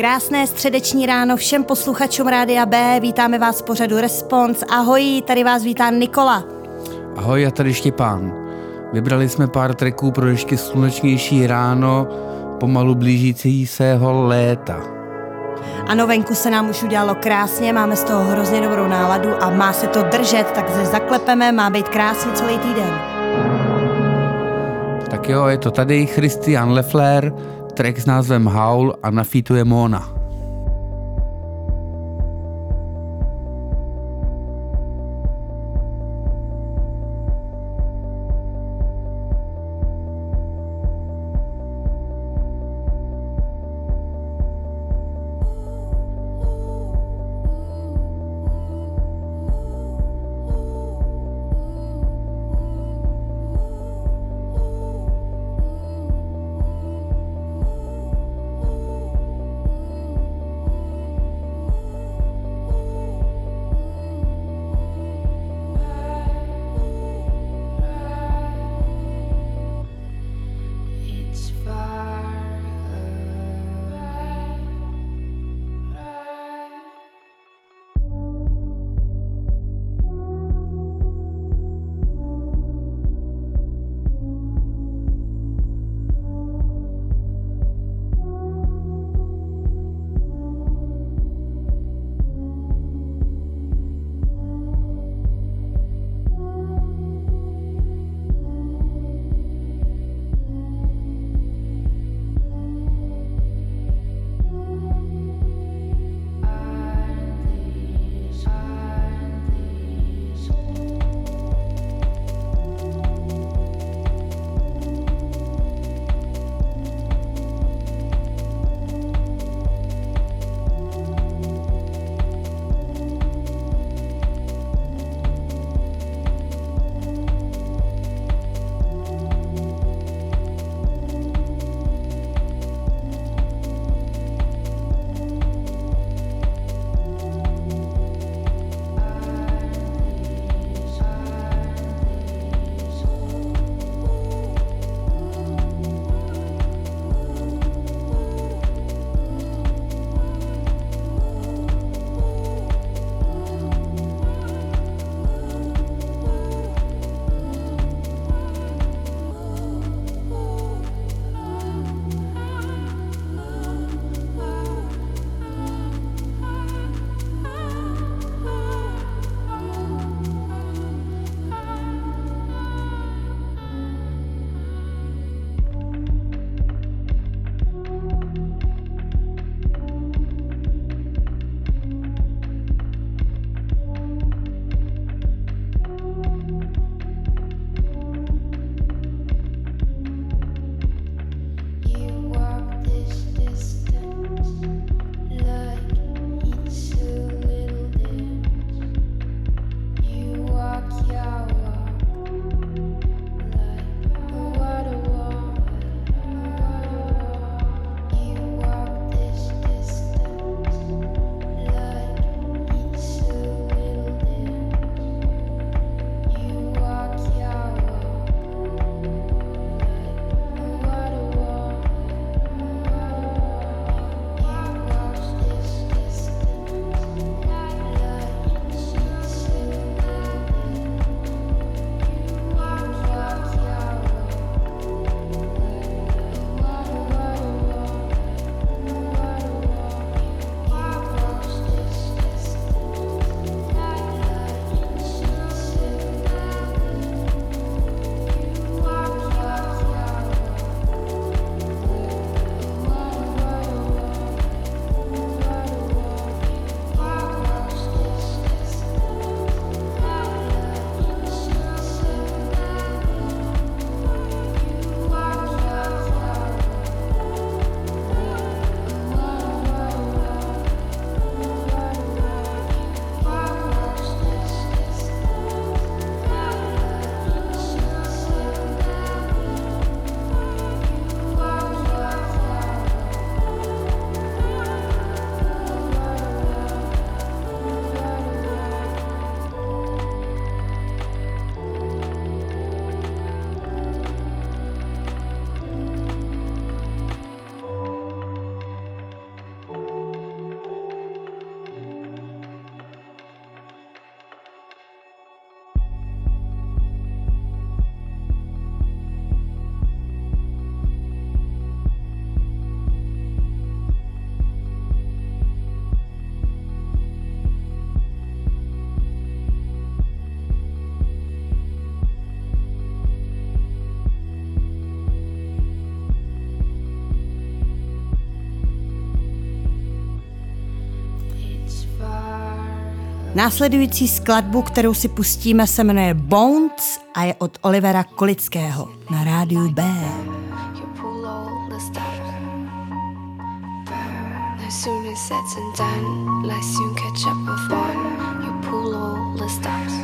Krásné středeční ráno všem posluchačům Rádia B. Vítáme vás v pořadu Response. Ahoj, tady vás vítá Nikola. Ahoj, já tady Štěpán. Vybrali jsme pár treků pro ještě slunečnější ráno, pomalu blížící seho léta. Ano, venku se nám už udělalo krásně, máme z toho hrozně dobrou náladu a má se to držet, takže zaklepeme, má být krásně celý týden. Tak jo, je to tady Christian Leffler, track s názvem Howl a na featu je Mona. Následující skladbu, kterou si pustíme, se jmenuje Bones a je od Olivera Kolického na rádiu B. soon as and done, soon catch up with one. You pull all the stops.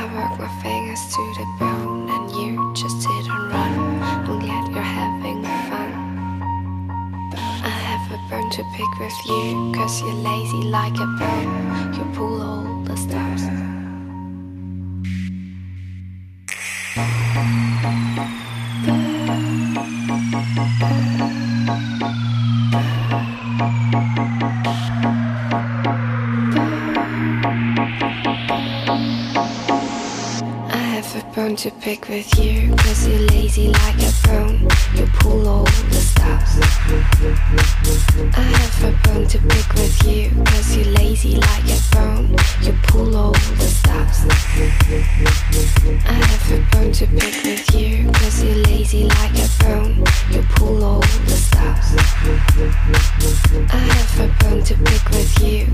I work my fingers to the bone, and you just sit to pick with you, cause you're lazy like a bone. You pull all the stops. Bone to pick with you Cause you're lazy like a bone. You pull all the stops. I have a bone to pick with you Cause you're lazy like a bone. You pull all the stops. I have a bone to pick with you Cause you're lazy like a bone. You pull all the stops. I have a bone to pick with you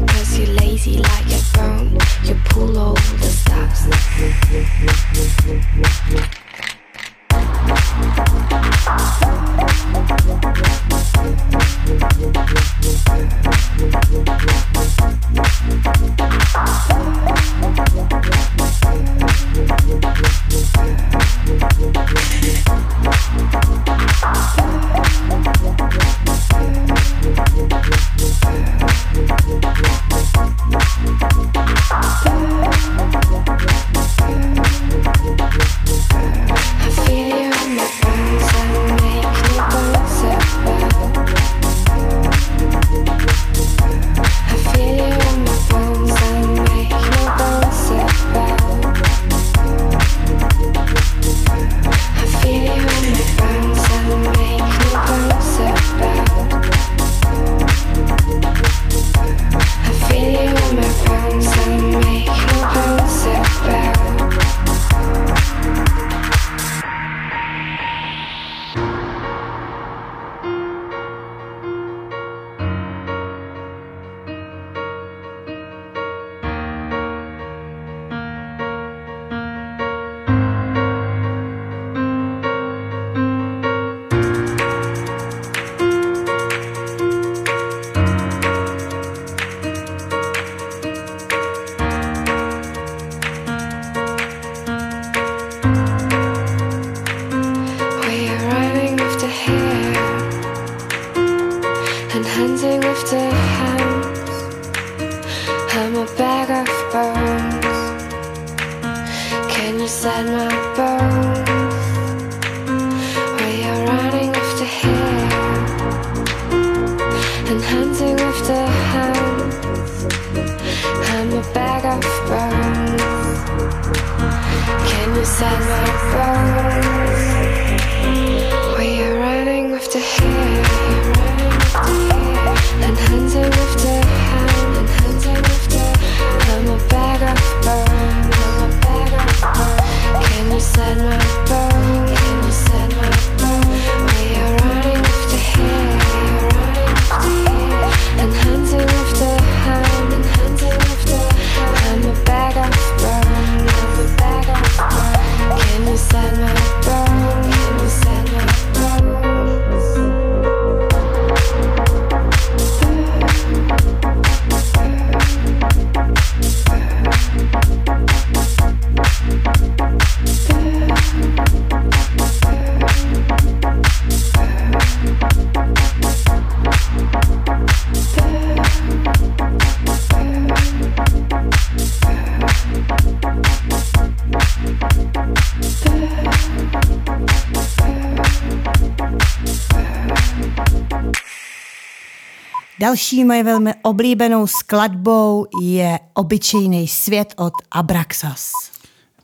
Další moje velmi oblíbenou skladbou je Obyčejný svět od Abraxas.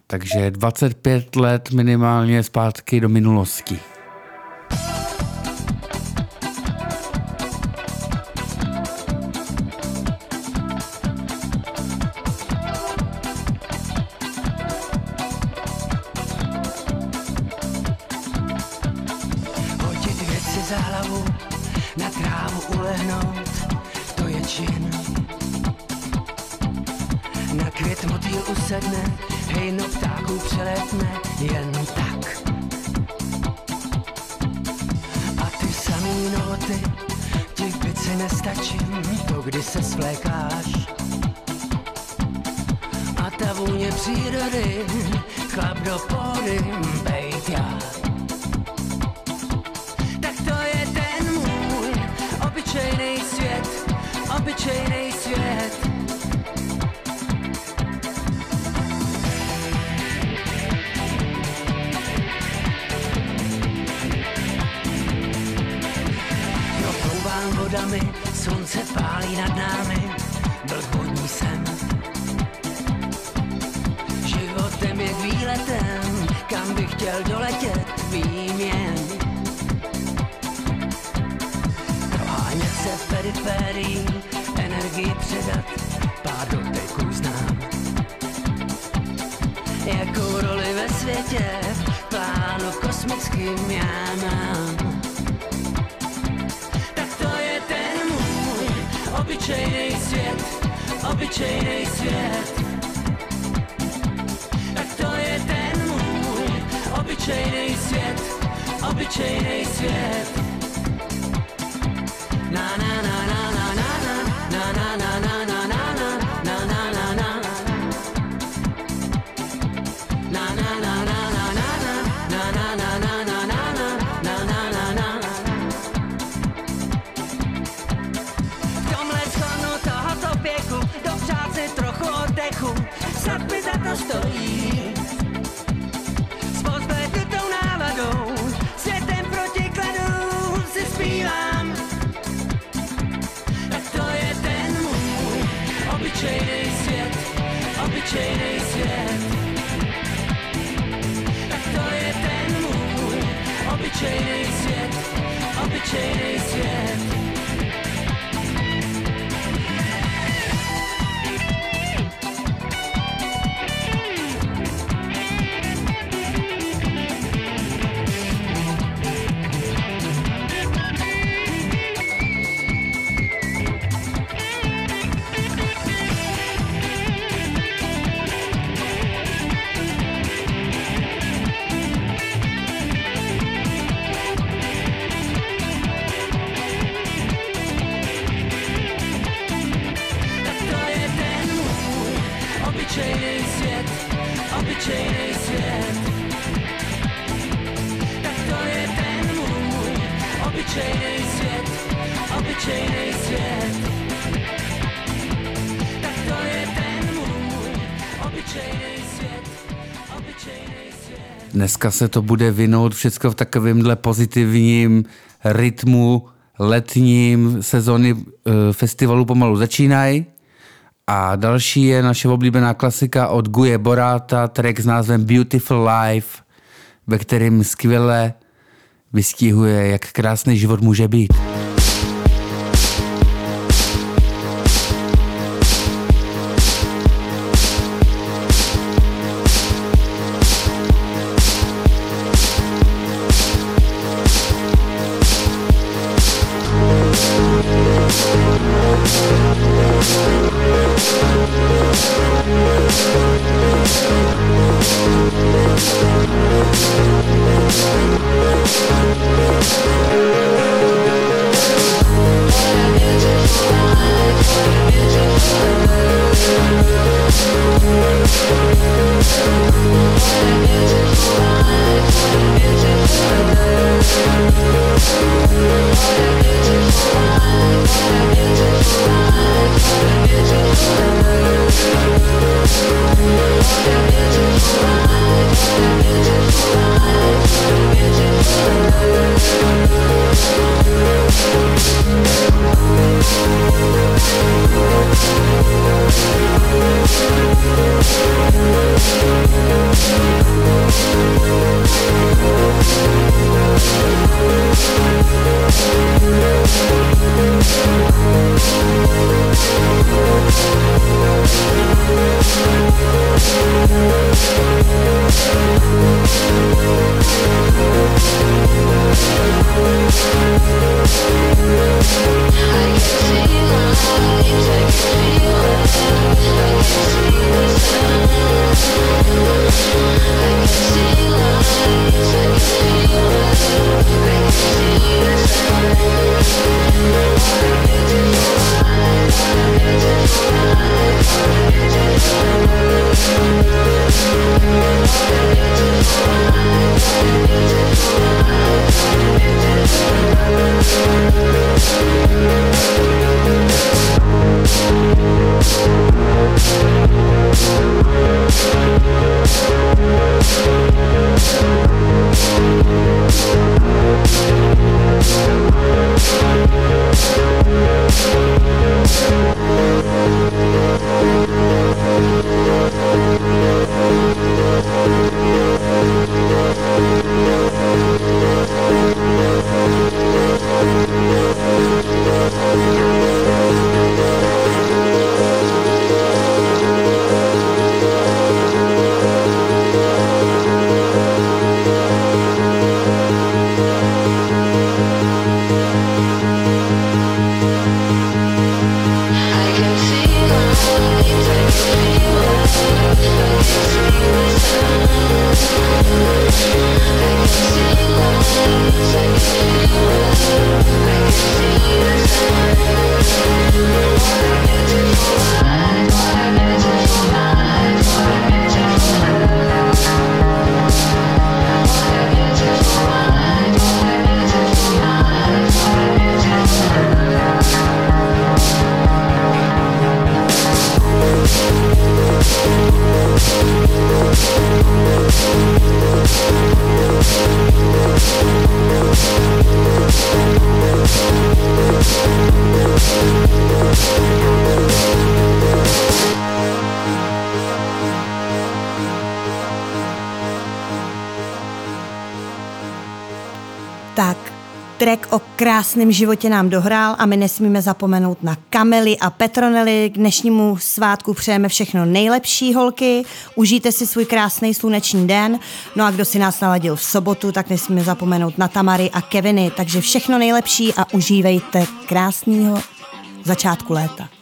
Takže 25 let minimálně zpátky do minulosti. květ Vodami, slunce pálí nad námi, blbodní jsem. Životem je výletem, kam bych chtěl doletět, vím jen. Prohánět se v periferii, energii předat, pár doteků znám. Jakou roli ve světě, plánu kosmickým já mám. Obyčejný svět, obyčejný svět. Tak to je ten můj obyčejný svět, obyčejný svět. Na na na na betrayed as yet, I'll be as. Dneska se to bude vinout všechno v takovémhle pozitivním rytmu letním sezony eh, festivalu pomalu začínají. A další je naše oblíbená klasika od Guje Boráta, track s názvem Beautiful Life, ve kterém skvěle vystihuje, jak krásný život může být. Krásném životě nám dohrál a my nesmíme zapomenout na Kamely a Petronely. K dnešnímu svátku přejeme všechno nejlepší, holky. Užijte si svůj krásný sluneční den. No a kdo si nás naladil v sobotu, tak nesmíme zapomenout na Tamary a Keviny. Takže všechno nejlepší a užívejte krásného začátku léta.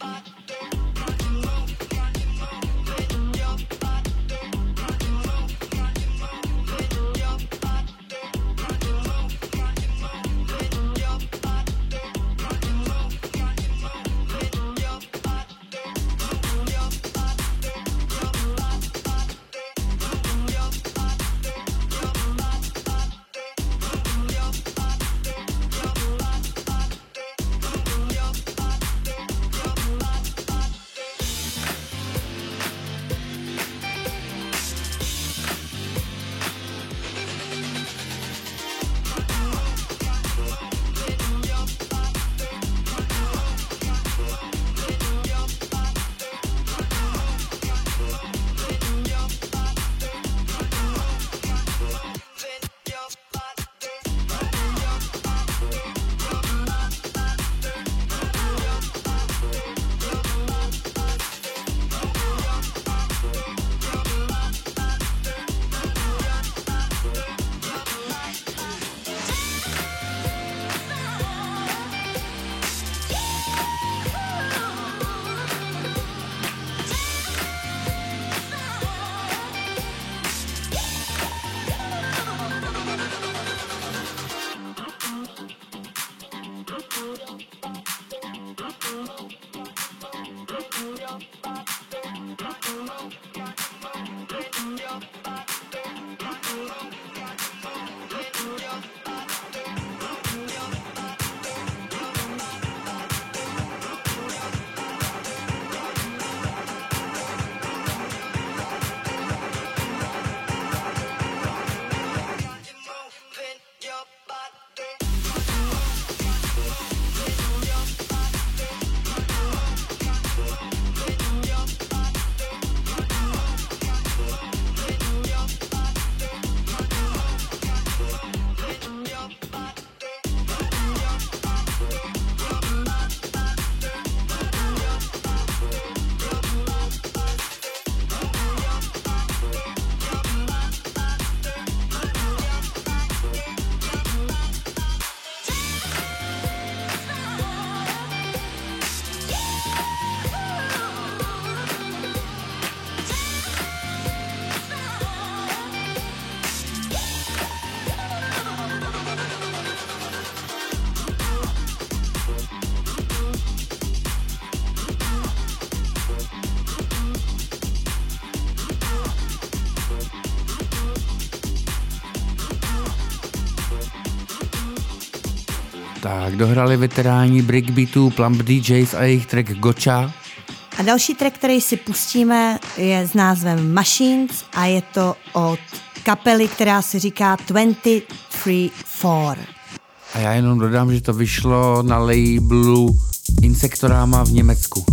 Tak dohrali veteráni breakbeatů Plump DJs a jejich track Gocha. A další track, který si pustíme, je s názvem Machines a je to od kapely, která se říká 23-4. A já jenom dodám, že to vyšlo na labelu Insectorama v Německu.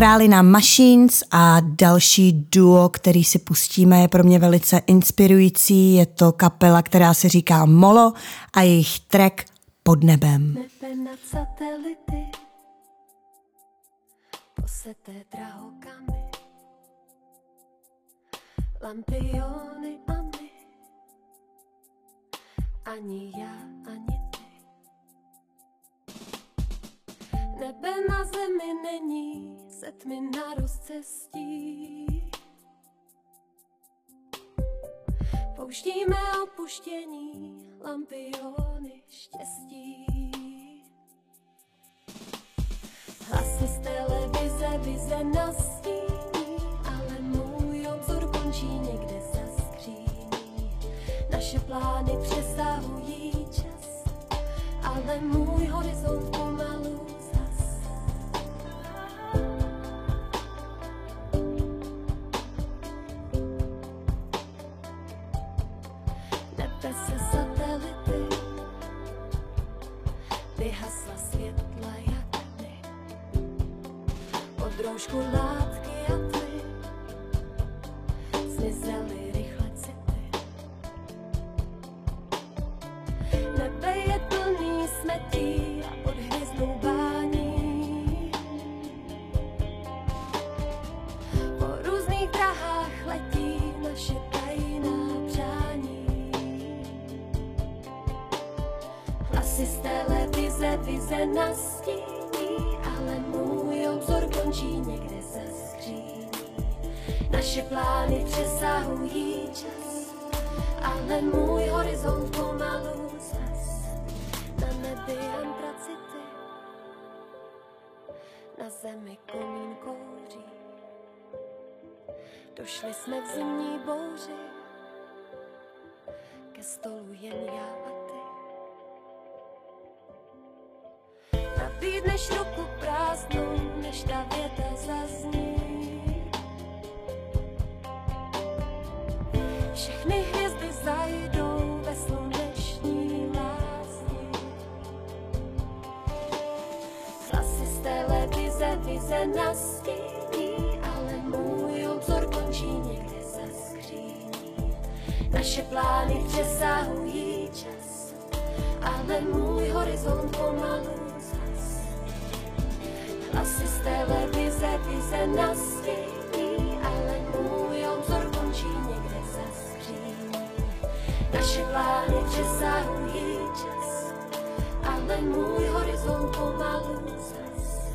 Dohráli nám Machines a další duo, který si pustíme, je pro mě velice inspirující. Je to kapela, která se říká Molo a jejich track Pod nebem. Nebe nad satelity, poseté drahokamy, lampiony a my, ani já, ani ty. Nebe na zemi není, tmy na rozcestí. Pouštíme opuštění, lampiony štěstí. Hlasy z televize, vize nastíní, ale můj obzor končí někde za skříní. Naše plány přesahují čas, ale můj horizont pomalu světla jak dny. Pod vize nastíní, ale můj obzor končí někde za skříní. Naše plány přesahují čas, ale můj horizont pomalu zas. Na nebi antracity, na zemi komín kouří. Došli jsme v zimní bouři, ke stolu jen já a Nabídneš ruku prázdnou, než ta věta zazní. Všechny hvězdy zajdou ve sluneční lásni. Hlasy z televize, vize nastíní, ale můj obzor končí někde za skříní. Naše plány přesahují čas, ale můj horizont pomalu televize, vize nastíní, ale můj obzor končí někde za skříní. Naše plány přesahují čas, ale můj horizont pomalu zas.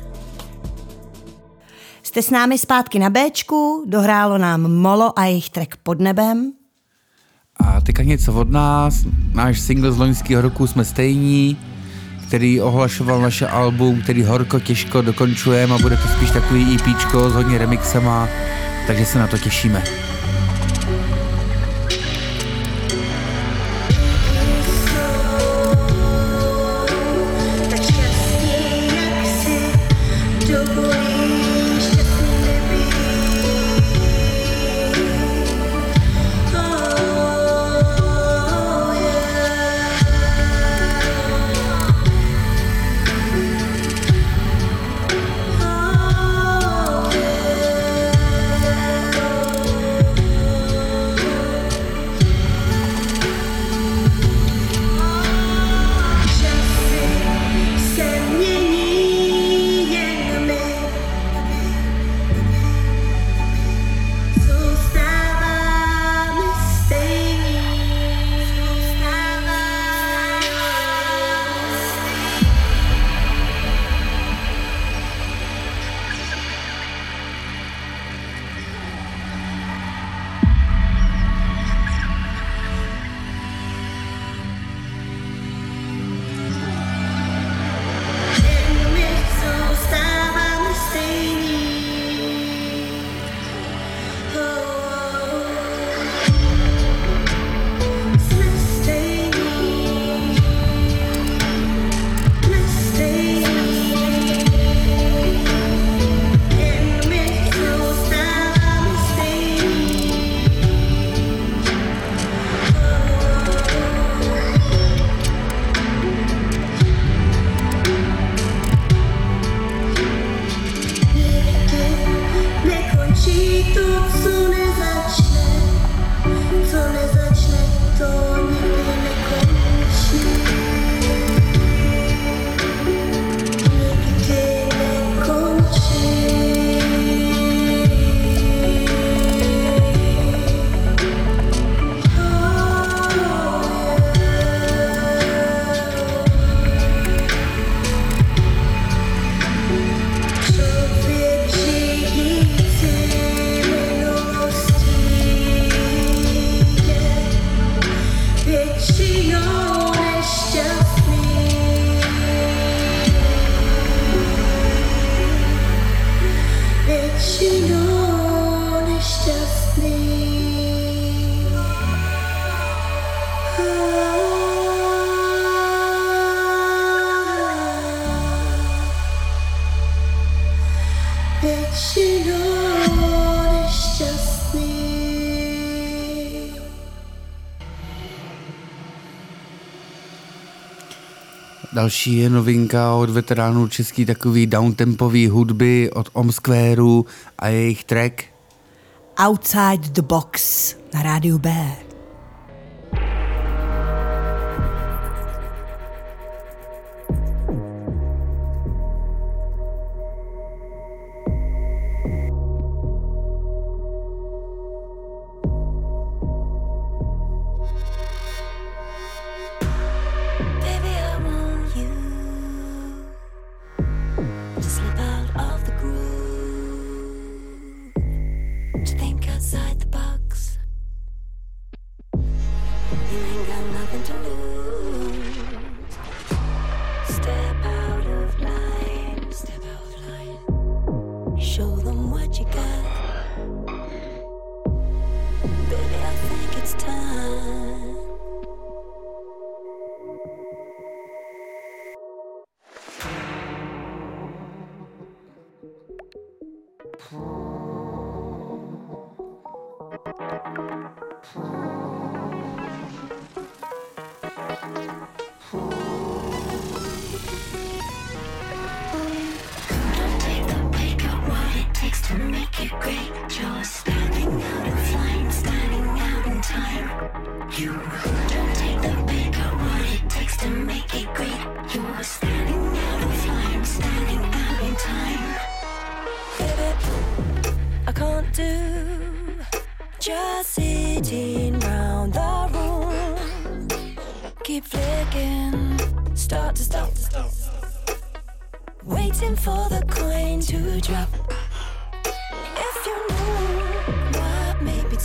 Jste s námi zpátky na Bčku, dohrálo nám Molo a jejich track Pod nebem. A teďka něco od nás. Náš single z loňského roku jsme stejní, který ohlašoval naše album, který horko těžko dokončujeme a bude to spíš takový EPčko s hodně remixema, takže se na to těšíme. Další je novinka od veteránů český takový downtempový hudby od Om Squareu a jejich track Outside the Box na rádiu B.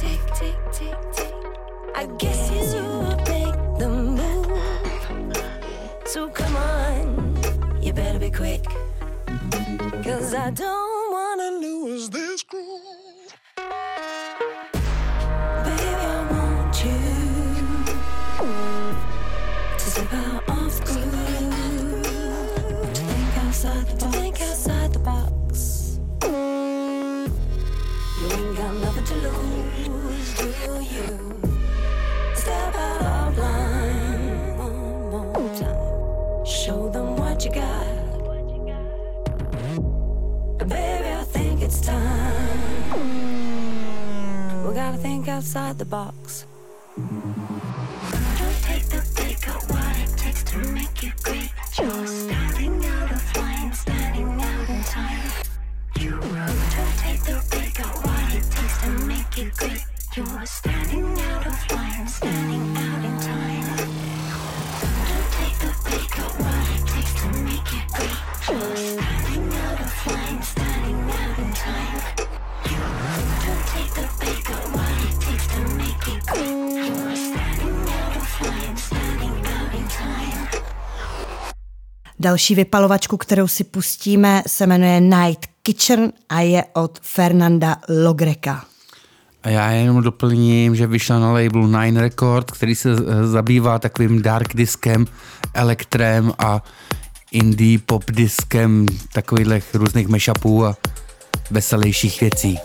tick, tick, tick, tick, I guess you make the move. So come on, you better be quick. Cause I don't outside the box. Don't take the of what it takes to make you great. You're standing out of line, standing out in time. You take the of what it takes to make you great. You're standing Další vypalovačku, kterou si pustíme, se jmenuje Night Kitchen a je od Fernanda Logreka. A já jenom doplním, že vyšla na labelu Nine Record, který se eh, zabývá takovým dark diskem, elektrem a indie pop diskem, takových různých mashupů a veselějších věcí.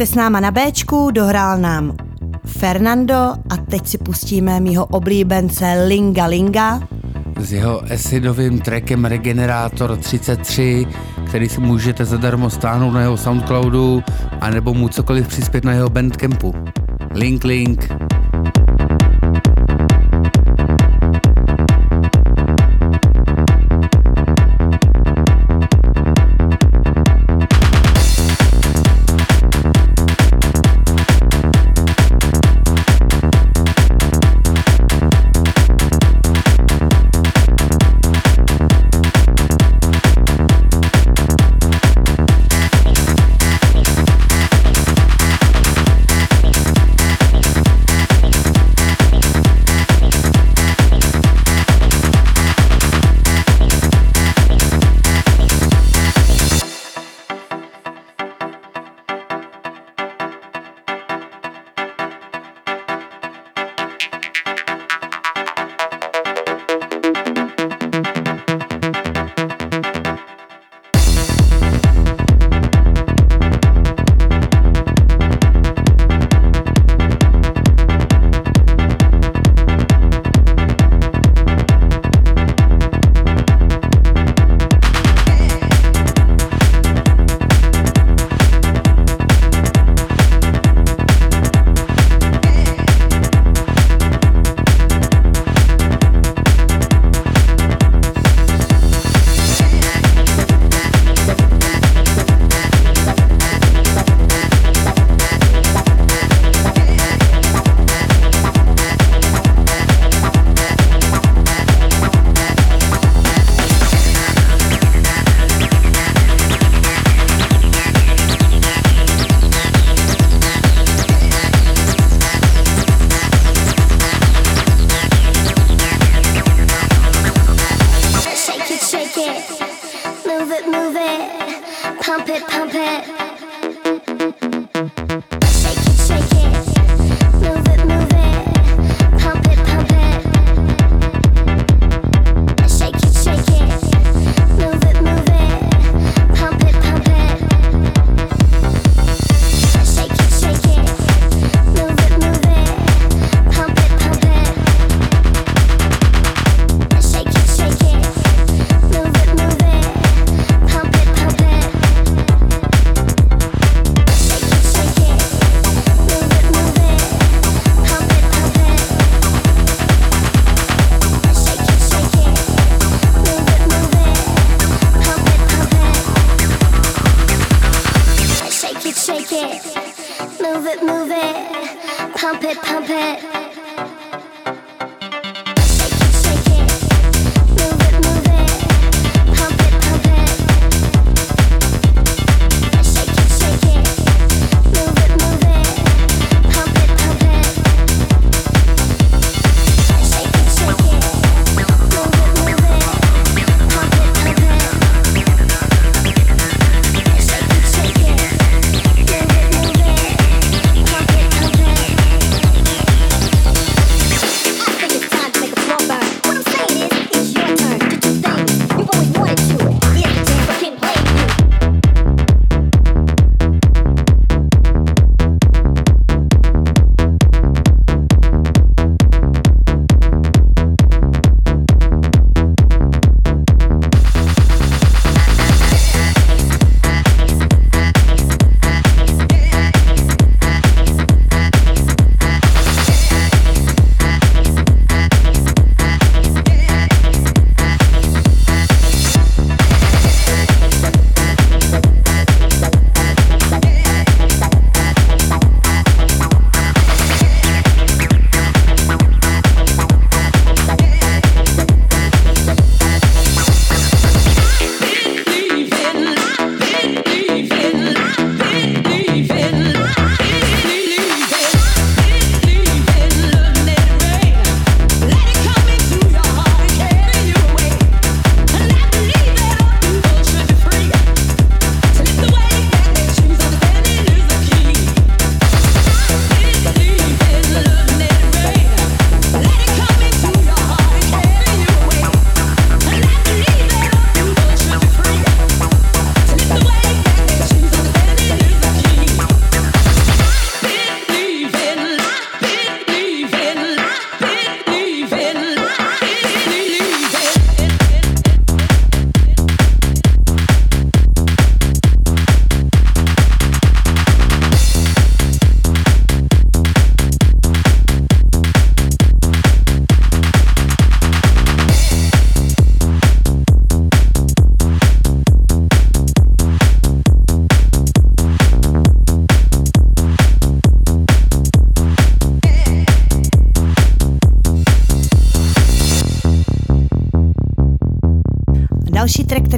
jste s náma na Bčku, dohrál nám Fernando a teď si pustíme mýho oblíbence Linga Linga. S jeho Esidovým trackem Regenerator 33, který si můžete zadarmo stáhnout na jeho Soundcloudu anebo mu cokoliv přispět na jeho Bandcampu. Link, link.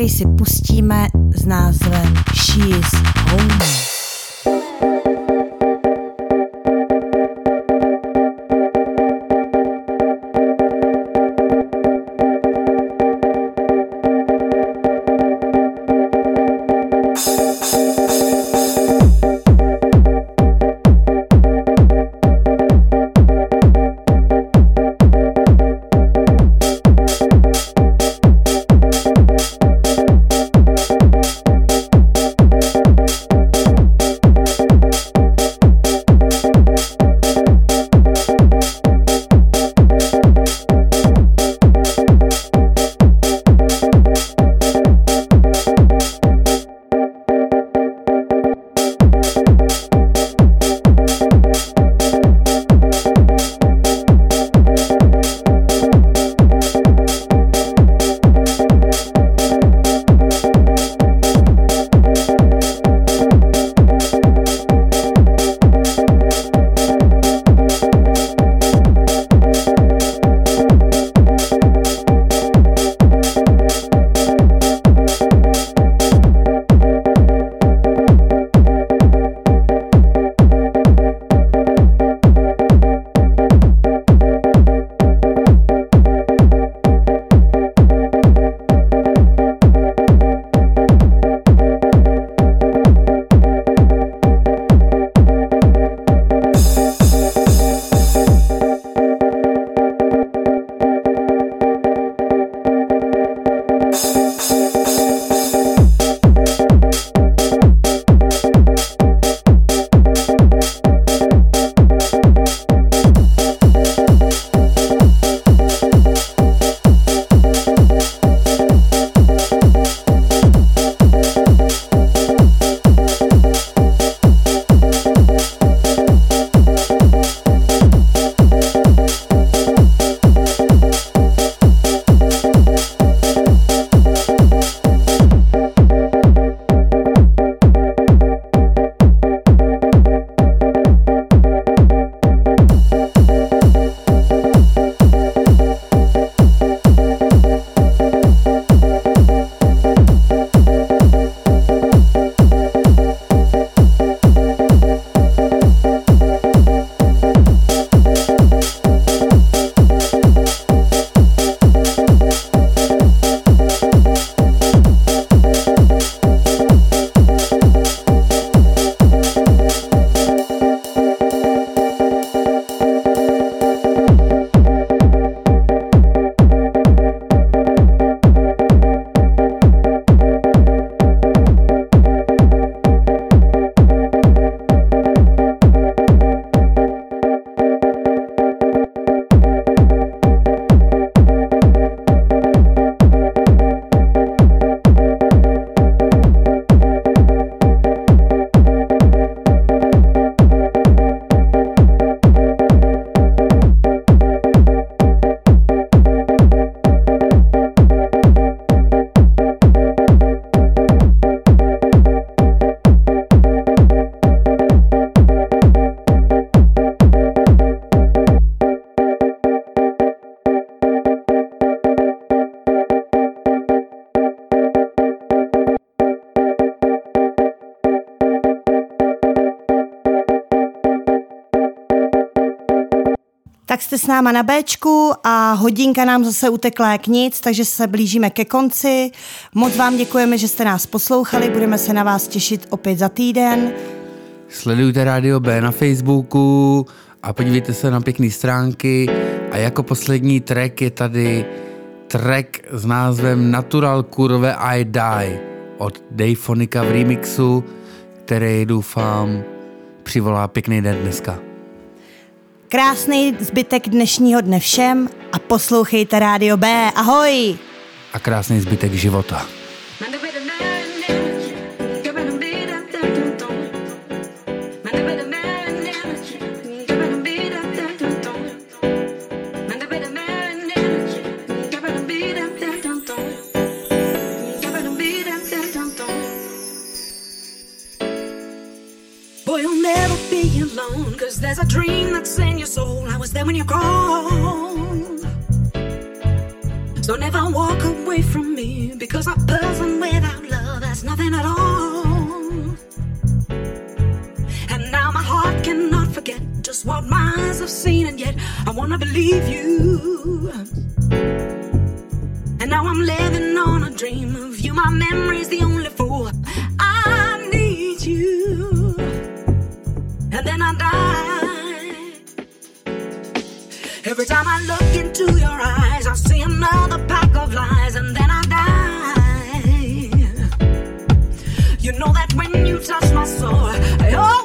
Který si pustíme s názvem She's Home. Tak jste s náma na Bčku a hodinka nám zase utekla jak nic, takže se blížíme ke konci. Moc vám děkujeme, že jste nás poslouchali, budeme se na vás těšit opět za týden. Sledujte Radio B na Facebooku a podívejte se na pěkné stránky. A jako poslední track je tady track s názvem Natural Kurve I Die od Dayfonika v remixu, který doufám přivolá pěkný den dneska. Krásný zbytek dnešního dne všem a poslouchejte Rádio B. Ahoj! A krásný zbytek života. There's a dream that's in your soul. I was there when you called. So never walk away from me because a person without love has nothing at all. And now my heart cannot forget just what my eyes have seen, and yet I wanna believe you. And now I'm living on a dream of you. My memory's the only fool. I need you. And then I die. Every time I look into your eyes, I see another pack of lies, and then I die. You know that when you touch my soul, I always